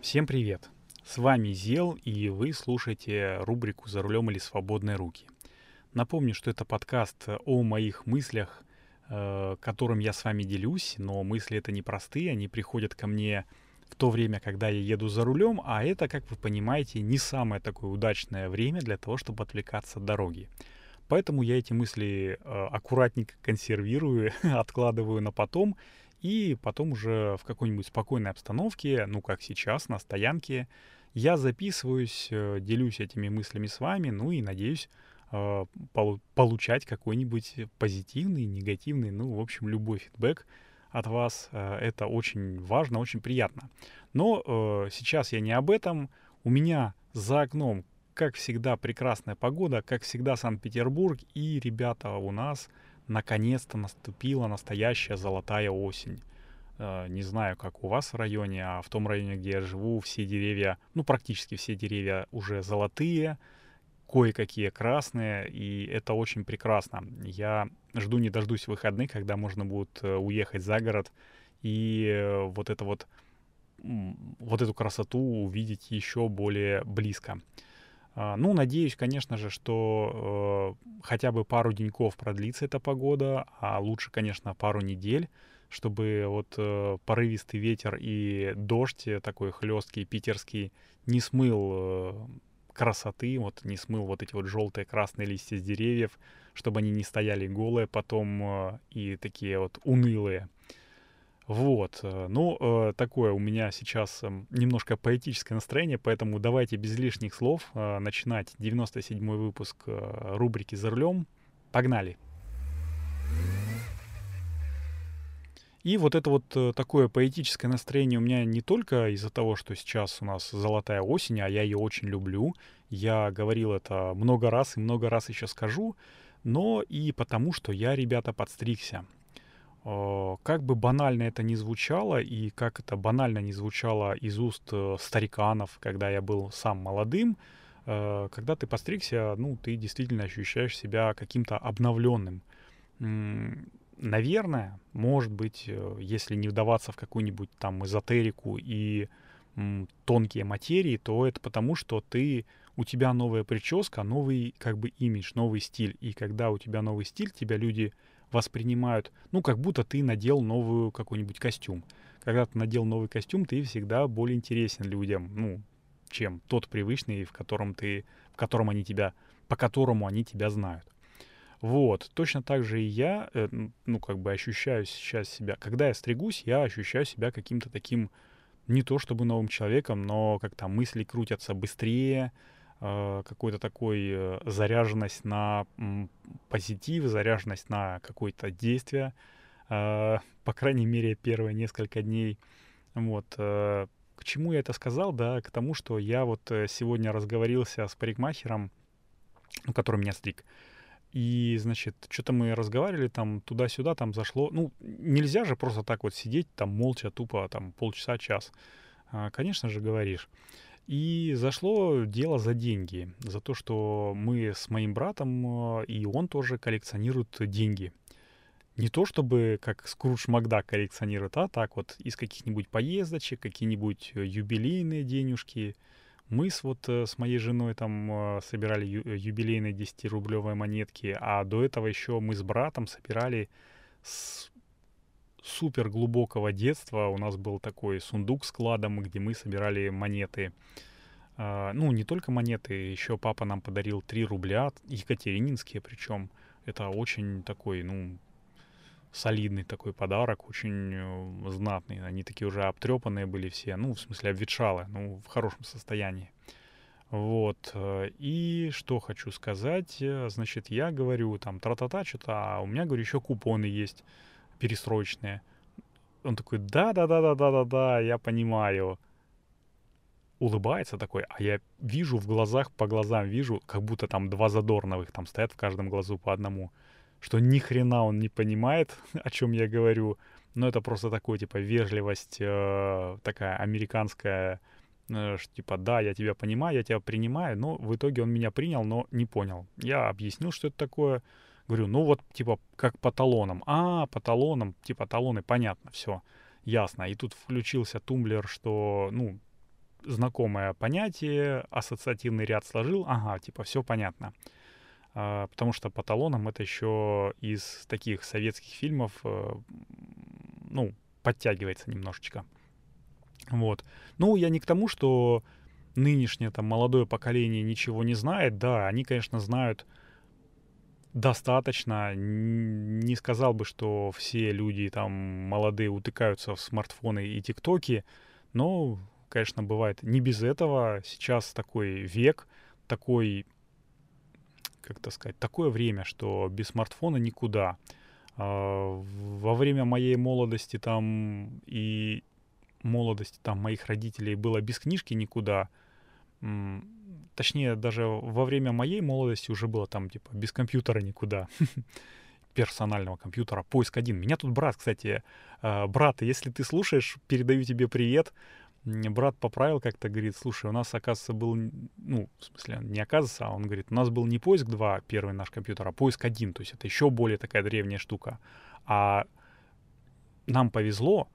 Всем привет! С вами Зел, и вы слушаете рубрику «За рулем или свободные руки». Напомню, что это подкаст о моих мыслях, э, которым я с вами делюсь, но мысли это непростые, они приходят ко мне в то время, когда я еду за рулем, а это, как вы понимаете, не самое такое удачное время для того, чтобы отвлекаться от дороги. Поэтому я эти мысли э, аккуратненько консервирую, откладываю на потом и потом уже в какой-нибудь спокойной обстановке, ну как сейчас, на стоянке, я записываюсь, э, делюсь этими мыслями с вами, ну и надеюсь э, получать какой-нибудь позитивный, негативный, ну, в общем, любой фидбэк от вас. Э, это очень важно, очень приятно. Но сейчас я не об этом. У меня за окном, как всегда, прекрасная погода, как всегда, Санкт-Петербург. И, ребята, у нас наконец-то наступила настоящая золотая осень. Э, не знаю, как у вас в районе, а в том районе, где я живу, все деревья, ну практически все деревья уже золотые, кое-какие красные, и это очень прекрасно. Я жду не дождусь выходных, когда можно будет э, уехать за город и э, вот это вот вот эту красоту увидеть еще более близко. А, ну, надеюсь, конечно же, что э, хотя бы пару деньков продлится эта погода, а лучше, конечно, пару недель, чтобы вот э, порывистый ветер и дождь э, такой хлесткий, питерский, не смыл э, красоты, вот не смыл вот эти вот желтые, красные листья с деревьев, чтобы они не стояли голые потом э, и такие вот унылые. Вот, э, ну, э, такое у меня сейчас эм, немножко поэтическое настроение, поэтому давайте без лишних слов э, начинать 97-й выпуск рубрики «За рулем». Погнали! И вот это вот такое поэтическое настроение у меня не только из-за того, что сейчас у нас золотая осень, а я ее очень люблю. Я говорил это много раз и много раз еще скажу, но и потому, что я, ребята, подстригся. Э, как бы банально это ни звучало, и как это банально не звучало из уст э, стариканов, когда я был сам молодым, э, когда ты постригся, ну, ты действительно ощущаешь себя каким-то обновленным. Наверное, может быть, если не вдаваться в какую-нибудь там эзотерику и тонкие материи, то это потому, что ты у тебя новая прическа, новый как бы имидж, новый стиль. И когда у тебя новый стиль, тебя люди воспринимают, ну, как будто ты надел новую какой-нибудь костюм. Когда ты надел новый костюм, ты всегда более интересен людям, ну, чем тот привычный, в котором ты, в котором они тебя, по которому они тебя знают. Вот, точно так же и я, э, ну, как бы ощущаю сейчас себя, когда я стригусь, я ощущаю себя каким-то таким, не то чтобы новым человеком, но как-то мысли крутятся быстрее, какой-то такой э, заряженность на позитив, заряженность на какое-то действие, э, по крайней мере, первые несколько дней. Вот. Э, к чему я это сказал? Да, к тому, что я вот э, сегодня разговорился с парикмахером, ну, который меня стриг. И, значит, что-то мы разговаривали там туда-сюда, там зашло. Ну, нельзя же просто так вот сидеть там молча, тупо, там полчаса, час. А, конечно же, говоришь. И зашло дело за деньги, за то, что мы с моим братом, э, и он тоже коллекционирует деньги. Не то чтобы как Скрудж Макдак коллекционирует, а так вот из каких-нибудь поездочек, какие-нибудь э, юбилейные денежки. Мы с вот э, с моей женой там собирали юбилейные 10-рублевые монетки, а до этого еще мы с братом собирали с супер глубокого детства у нас был такой сундук с кладом, где мы собирали монеты. Uh, ну, не только монеты, еще папа нам подарил 3 рубля, екатерининские причем. Это очень такой, ну, солидный такой подарок, очень э, знатный. Они такие уже обтрепанные были все, ну, в смысле обветшалы, ну, в хорошем состоянии. Вот. Э, и что хочу сказать, э, значит, я говорю там тра-та-та что-то, а у меня, говорю, еще купоны есть перестроечные. Он такой, да-да-да-да-да-да-да, я понимаю. Улыбается такой, а я вижу в глазах, по глазам вижу, как будто там два задорновых там стоят в каждом глазу по одному. Что ни хрена он не понимает, о чем я говорю. Но это просто такой, типа, вежливость, э, такая американская, э, что, типа, да, я тебя понимаю, я тебя принимаю, но в итоге он меня принял, но не понял. Я объяснил, что это такое, Говорю, ну вот типа как по талонам. А, по талонам, типа талоны, понятно, все, ясно. И тут включился тумблер, что, ну, знакомое понятие, ассоциативный ряд сложил, ага, типа все понятно. А, потому что по талонам это еще из таких советских фильмов, э, ну, подтягивается немножечко. Вот. Ну, я не к тому, что нынешнее там молодое поколение ничего не знает. Да, они, конечно, знают достаточно. Не сказал бы, что все люди там молодые утыкаются в смартфоны и тиктоки, но, конечно, бывает не без этого. Сейчас такой век, такой, как то сказать, такое время, что без смартфона никуда. А, во время моей молодости там и молодости там моих родителей было без книжки никуда. Точнее, даже во время моей молодости уже было там, типа, без компьютера никуда. персонального компьютера. Поиск один. Меня тут брат, кстати, э, брат, если ты слушаешь, передаю тебе привет. Брат поправил как-то, говорит, слушай, у нас, оказывается, был, ну, в смысле, не оказывается, а он говорит, у нас был не поиск 2, первый наш компьютер, а поиск один. То есть это еще более такая древняя штука. А нам повезло,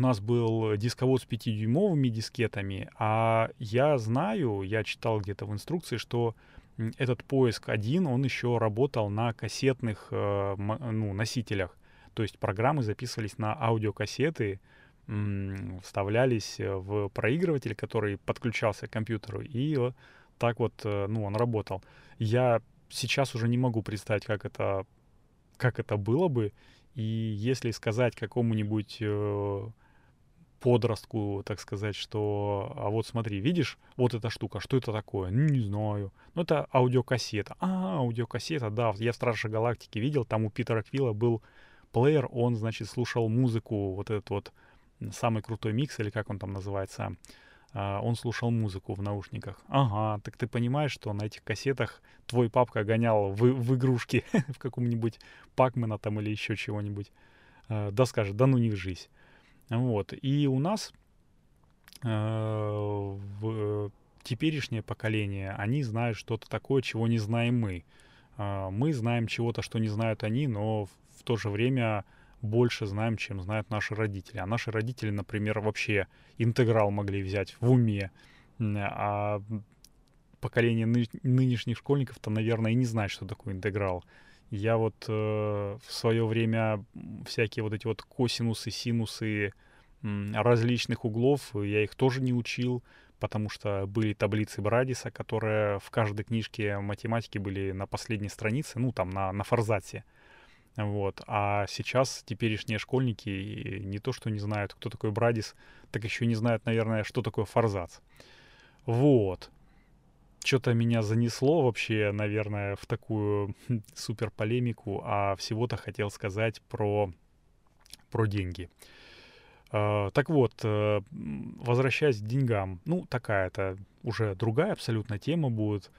у нас был дисковод с 5-дюймовыми дискетами, а я знаю, я читал где-то в инструкции, что этот поиск один, он еще работал на кассетных э, ну, носителях. То есть программы записывались на аудиокассеты, вставлялись в проигрыватель, который подключался к компьютеру, и так вот, э, ну, он работал. Я сейчас уже не могу представить, как это, как это было бы, и если сказать какому-нибудь э, подростку, так сказать, что, а вот смотри, видишь, вот эта штука, что это такое? Ну, не знаю. Ну, это аудиокассета. А, аудиокассета, да, я в Страже Галактики видел, там у Питера Квилла был плеер, он, значит, слушал музыку, вот этот вот самый крутой микс, или как он там называется, а, он слушал музыку в наушниках. Ага, так ты понимаешь, что на этих кассетах твой папка гонял в, в игрушки в каком-нибудь Пакмена там или еще чего-нибудь. А, да скажет, да ну не вжись. Вот. И у нас э, в теперешнее поколение, они знают что-то такое, чего не знаем мы. Э, мы знаем чего-то, что не знают они, но в то же время больше знаем, чем знают наши родители. А наши родители, например, вообще интеграл могли взять в уме. А поколение ны- нынешних школьников-то, наверное, и не знает, что такое интеграл. Я вот э, в свое время всякие вот эти вот косинусы, синусы э, различных углов, я их тоже не учил, потому что были таблицы Брадиса, которые в каждой книжке математики были на последней странице, ну там на, на форзаце. Вот. А сейчас теперешние школьники не то, что не знают, кто такой Брадис, так еще не знают, наверное, что такое форзац. Вот что-то меня занесло вообще, наверное, в такую супер полемику, а всего-то хотел сказать про, про деньги. Uh, так вот, uh, возвращаясь к деньгам, ну, такая-то уже другая абсолютно тема будет.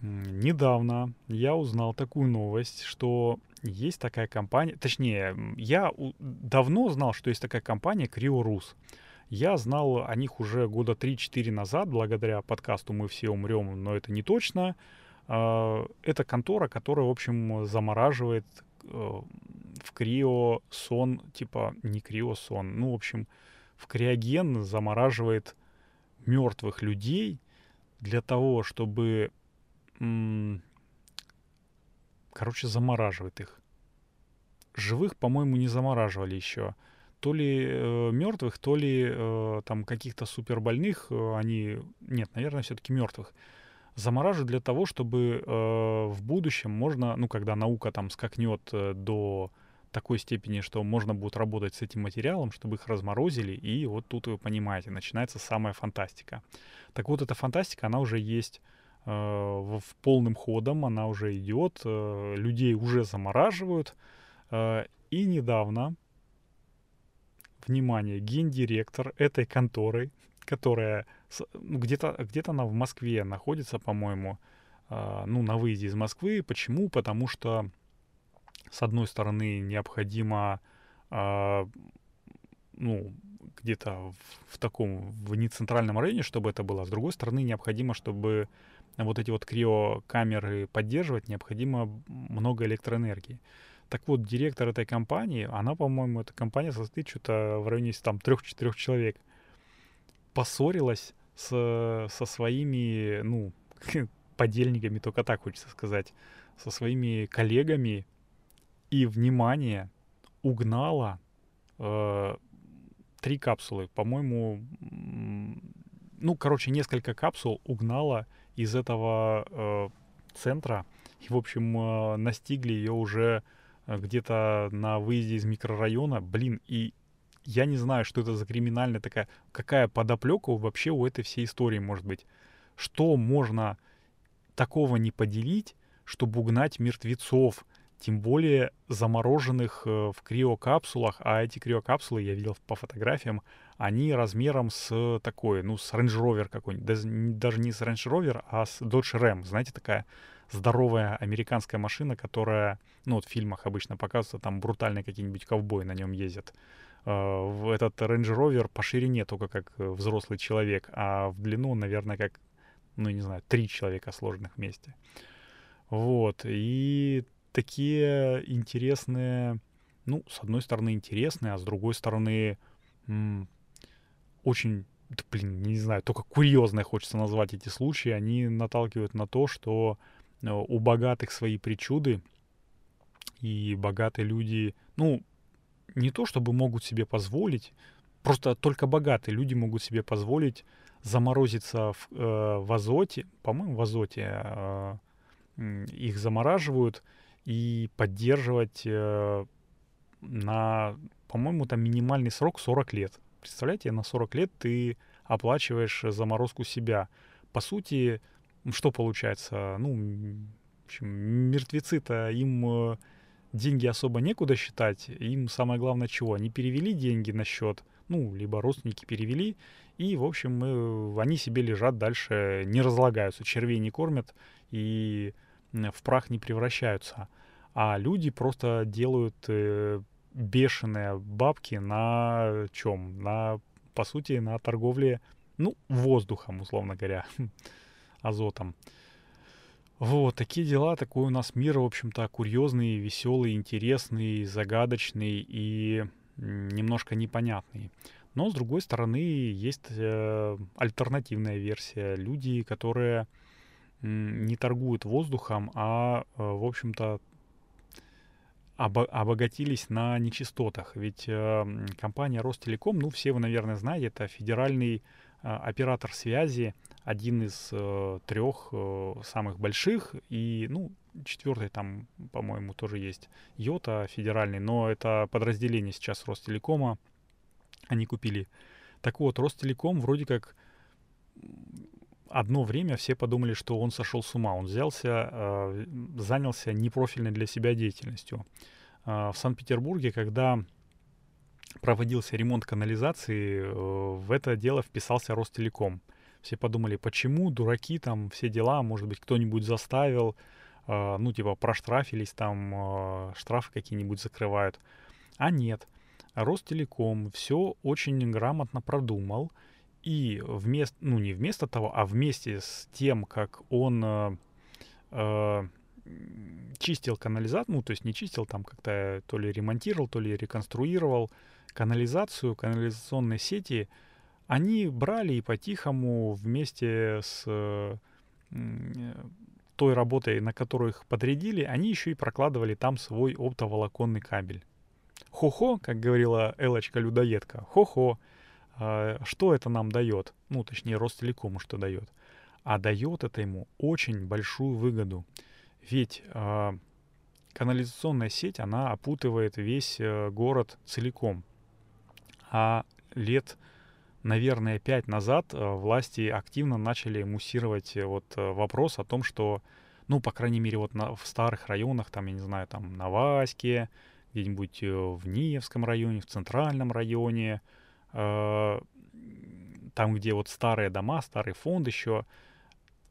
Недавно я узнал такую новость, что есть такая компания, точнее, я давно знал, что есть такая компания Криорус. Uh, я знал о них уже года 3-4 назад, благодаря подкасту «Мы все умрем», но это не точно. А, это контора, которая, в общем, замораживает э, в криосон, типа не криосон, ну, в общем, в криоген замораживает мертвых людей для того, чтобы, короче, замораживает их. Живых, по-моему, не замораживали еще то ли э, мертвых, то ли э, там каких-то супербольных, э, они, нет, наверное, все-таки мертвых, замораживают для того, чтобы э, в будущем можно, ну, когда наука там скакнет э, до такой степени, что можно будет работать с этим материалом, чтобы их разморозили, и вот тут вы понимаете, начинается самая фантастика. Так вот, эта фантастика, она уже есть э, в, полным ходом, она уже идет, э, людей уже замораживают, э, и недавно внимание, гендиректор этой конторы, которая ну, где-то где она в Москве находится, по-моему, э, ну, на выезде из Москвы. Почему? Потому что, с одной стороны, необходимо, э, ну, где-то в, в таком, в нецентральном районе, чтобы это было. С другой стороны, необходимо, чтобы вот эти вот криокамеры поддерживать, необходимо много электроэнергии. Так вот, директор этой компании, она, по-моему, эта компания состоит что-то в районе там трех-четырех человек, поссорилась с, со своими, ну, подельниками, только так хочется сказать, со своими коллегами и, внимание, угнала э, три капсулы. По-моему, ну, короче, несколько капсул угнала из этого э, центра. И, в общем, э, настигли ее уже где-то на выезде из микрорайона. Блин, и я не знаю, что это за криминальная такая... Какая подоплека вообще у этой всей истории может быть? Что можно такого не поделить, чтобы угнать мертвецов, тем более замороженных э, в криокапсулах, а эти криокапсулы я видел по фотографиям, они размером с такой, ну, с Range Rover какой-нибудь, даже не с Range Rover, а с Dodge Ram, знаете, такая здоровая американская машина, которая, ну, вот в фильмах обычно показывается, там брутальные какие-нибудь ковбои на нем ездят. Э, этот Range Rover по ширине только как взрослый человек, а в длину, наверное, как, ну, не знаю, три человека сложенных вместе. Вот, и такие интересные, ну, с одной стороны интересные, а с другой стороны м- очень, да, блин, не знаю, только курьезные хочется назвать эти случаи, они наталкивают на то, что э, у богатых свои причуды, и богатые люди, ну, не то чтобы могут себе позволить, просто только богатые люди могут себе позволить заморозиться в, э, в азоте, по-моему, в азоте э, их замораживают и поддерживать э, на, по-моему, там минимальный срок 40 лет. Представляете, на 40 лет ты оплачиваешь заморозку себя. По сути, что получается? Ну, в общем, мертвецы-то им э, деньги особо некуда считать. Им самое главное чего? Они перевели деньги на счет, ну, либо родственники перевели, и, в общем, э, они себе лежат дальше, не разлагаются, червей не кормят, и в прах не превращаются. А люди просто делают э, бешеные бабки на чем? На, по сути, на торговле, ну, воздухом, условно говоря, азотом. Вот, такие дела, такой у нас мир, в общем-то, курьезный, веселый, интересный, загадочный и немножко непонятный. Но, с другой стороны, есть э, альтернативная версия. Люди, которые не торгуют воздухом, а, э, в общем-то, обогатились на нечистотах. Ведь э, компания Ростелеком, ну, все вы, наверное, знаете, это федеральный э, оператор связи, один из э, трех э, самых больших, и, ну, четвертый там, по-моему, тоже есть, Йота федеральный, но это подразделение сейчас Ростелекома, они купили. Так вот, Ростелеком вроде как одно время все подумали, что он сошел с ума. Он взялся, э, занялся непрофильной для себя деятельностью. Э, в Санкт-Петербурге, когда проводился ремонт канализации, э, в это дело вписался Ростелеком. Все подумали, почему, дураки, там, все дела, может быть, кто-нибудь заставил, э, ну, типа, проштрафились, там, э, штрафы какие-нибудь закрывают. А нет. Ростелеком все очень грамотно продумал, и вместо, ну не вместо того, а вместе с тем, как он э, э, чистил канализацию, ну то есть не чистил, там как-то то ли ремонтировал, то ли реконструировал канализацию, канализационные сети, они брали и по-тихому вместе с э, той работой, на которую их подрядили, они еще и прокладывали там свой оптоволоконный кабель. Хо-хо, как говорила Элочка-людоедка, хо-хо, а, что это нам дает? Ну, точнее, Ростелекому что дает? А дает это ему очень большую выгоду. Ведь э, канализационная сеть, она опутывает весь э, город целиком. А лет, наверное, пять назад э, власти активно начали муссировать э, вот э, вопрос о том, что, ну, по крайней мере, вот на, в старых районах, там, я не знаю, там, на Ваське, где-нибудь э, в Ниевском районе, в Центральном районе, Э, там, где вот старые дома, старый фонд еще,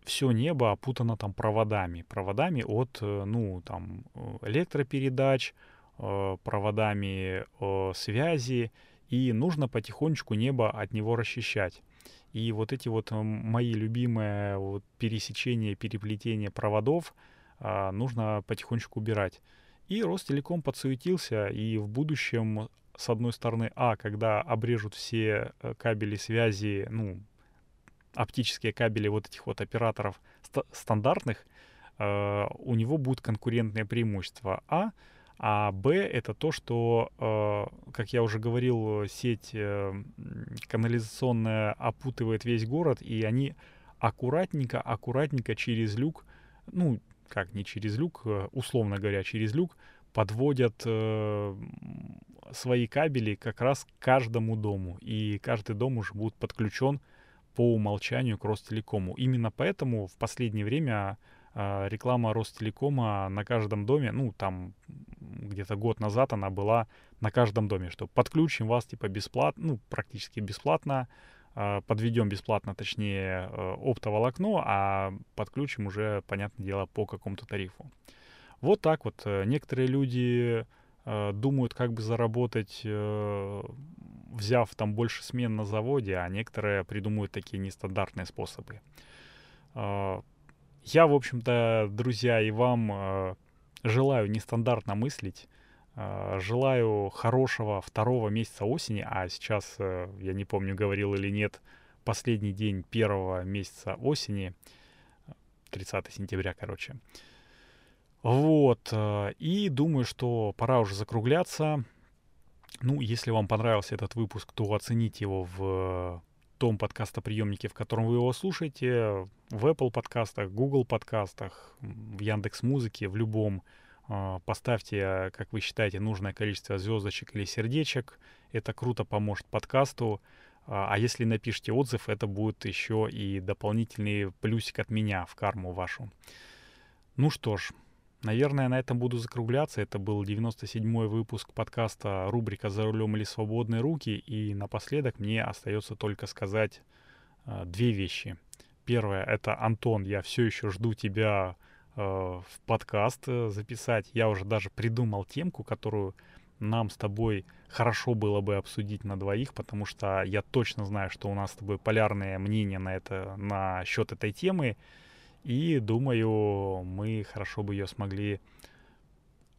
все небо опутано там проводами. Проводами от, э, ну, там, электропередач, э, проводами связи, и нужно потихонечку небо от него расчищать. И вот эти вот мои любимые вот пересечения, переплетения проводов а, нужно потихонечку убирать. И Ростелеком подсуетился, и в будущем с одной стороны, а, когда обрежут все э, кабели связи, ну, оптические кабели вот этих вот операторов ст- стандартных, э, у него будет конкурентное преимущество. А, а Б это то, что, э, как я уже говорил, сеть э, канализационная опутывает весь город, и они аккуратненько, аккуратненько через люк, ну, как не через люк, э, условно говоря, через люк, подводят э, свои кабели как раз к каждому дому. И каждый дом уже будет подключен по умолчанию к Ростелекому. Именно поэтому в последнее время реклама Ростелекома на каждом доме, ну, там где-то год назад она была на каждом доме, что подключим вас типа бесплатно, ну, практически бесплатно, э, подведем бесплатно, точнее, э, оптоволокно, а подключим уже, понятное дело, по какому-то тарифу. Вот так вот. Э, некоторые люди э, думают, как бы заработать, взяв там больше смен на заводе, а некоторые придумывают такие нестандартные способы. Я, в общем-то, друзья, и вам э, желаю нестандартно мыслить. Э, желаю хорошего второго месяца осени, а сейчас, э, я не помню, говорил или нет, последний день первого месяца осени, 30 сентября, короче. Вот. Э, и думаю, что пора уже закругляться. Ну, если вам понравился этот выпуск, то оцените его в том подкастоприемнике, в котором вы его слушаете, в Apple подкастах, Google подкастах, в Яндекс Музыке, в любом. Э, поставьте, как вы считаете, нужное количество звездочек или сердечек. Это круто поможет подкасту. А, а если напишите отзыв, это будет еще и дополнительный плюсик от меня в карму вашу. Ну что ж, Наверное, на этом буду закругляться. Это был 97-й выпуск подкаста рубрика «За рулем или свободные руки». И напоследок мне остается только сказать э, две вещи. Первое — это Антон, я все еще жду тебя э, в подкаст э, записать. Я уже даже придумал темку, которую нам с тобой хорошо было бы обсудить на двоих, потому что я точно знаю, что у нас с тобой полярное мнение на это, на счет этой темы. И думаю, мы хорошо бы ее смогли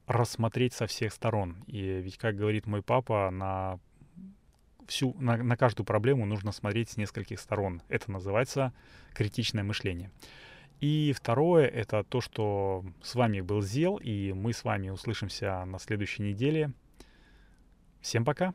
рассмотреть со всех сторон. И ведь, как говорит мой папа, на всю, на, на каждую проблему нужно смотреть с нескольких сторон. Это называется критичное мышление. И второе, это то, что с вами был Зел, и мы с вами услышимся на следующей неделе. Всем пока!